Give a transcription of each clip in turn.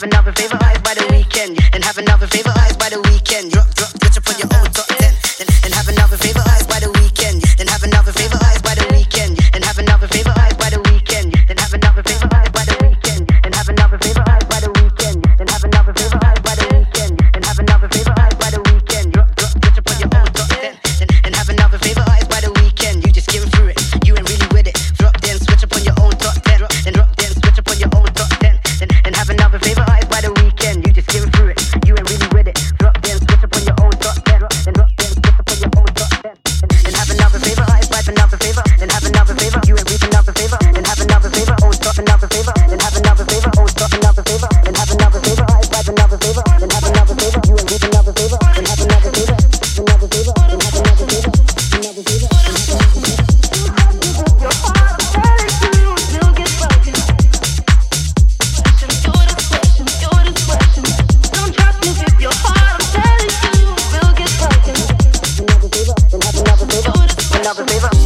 have another favor. yourself a favor.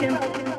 Fucking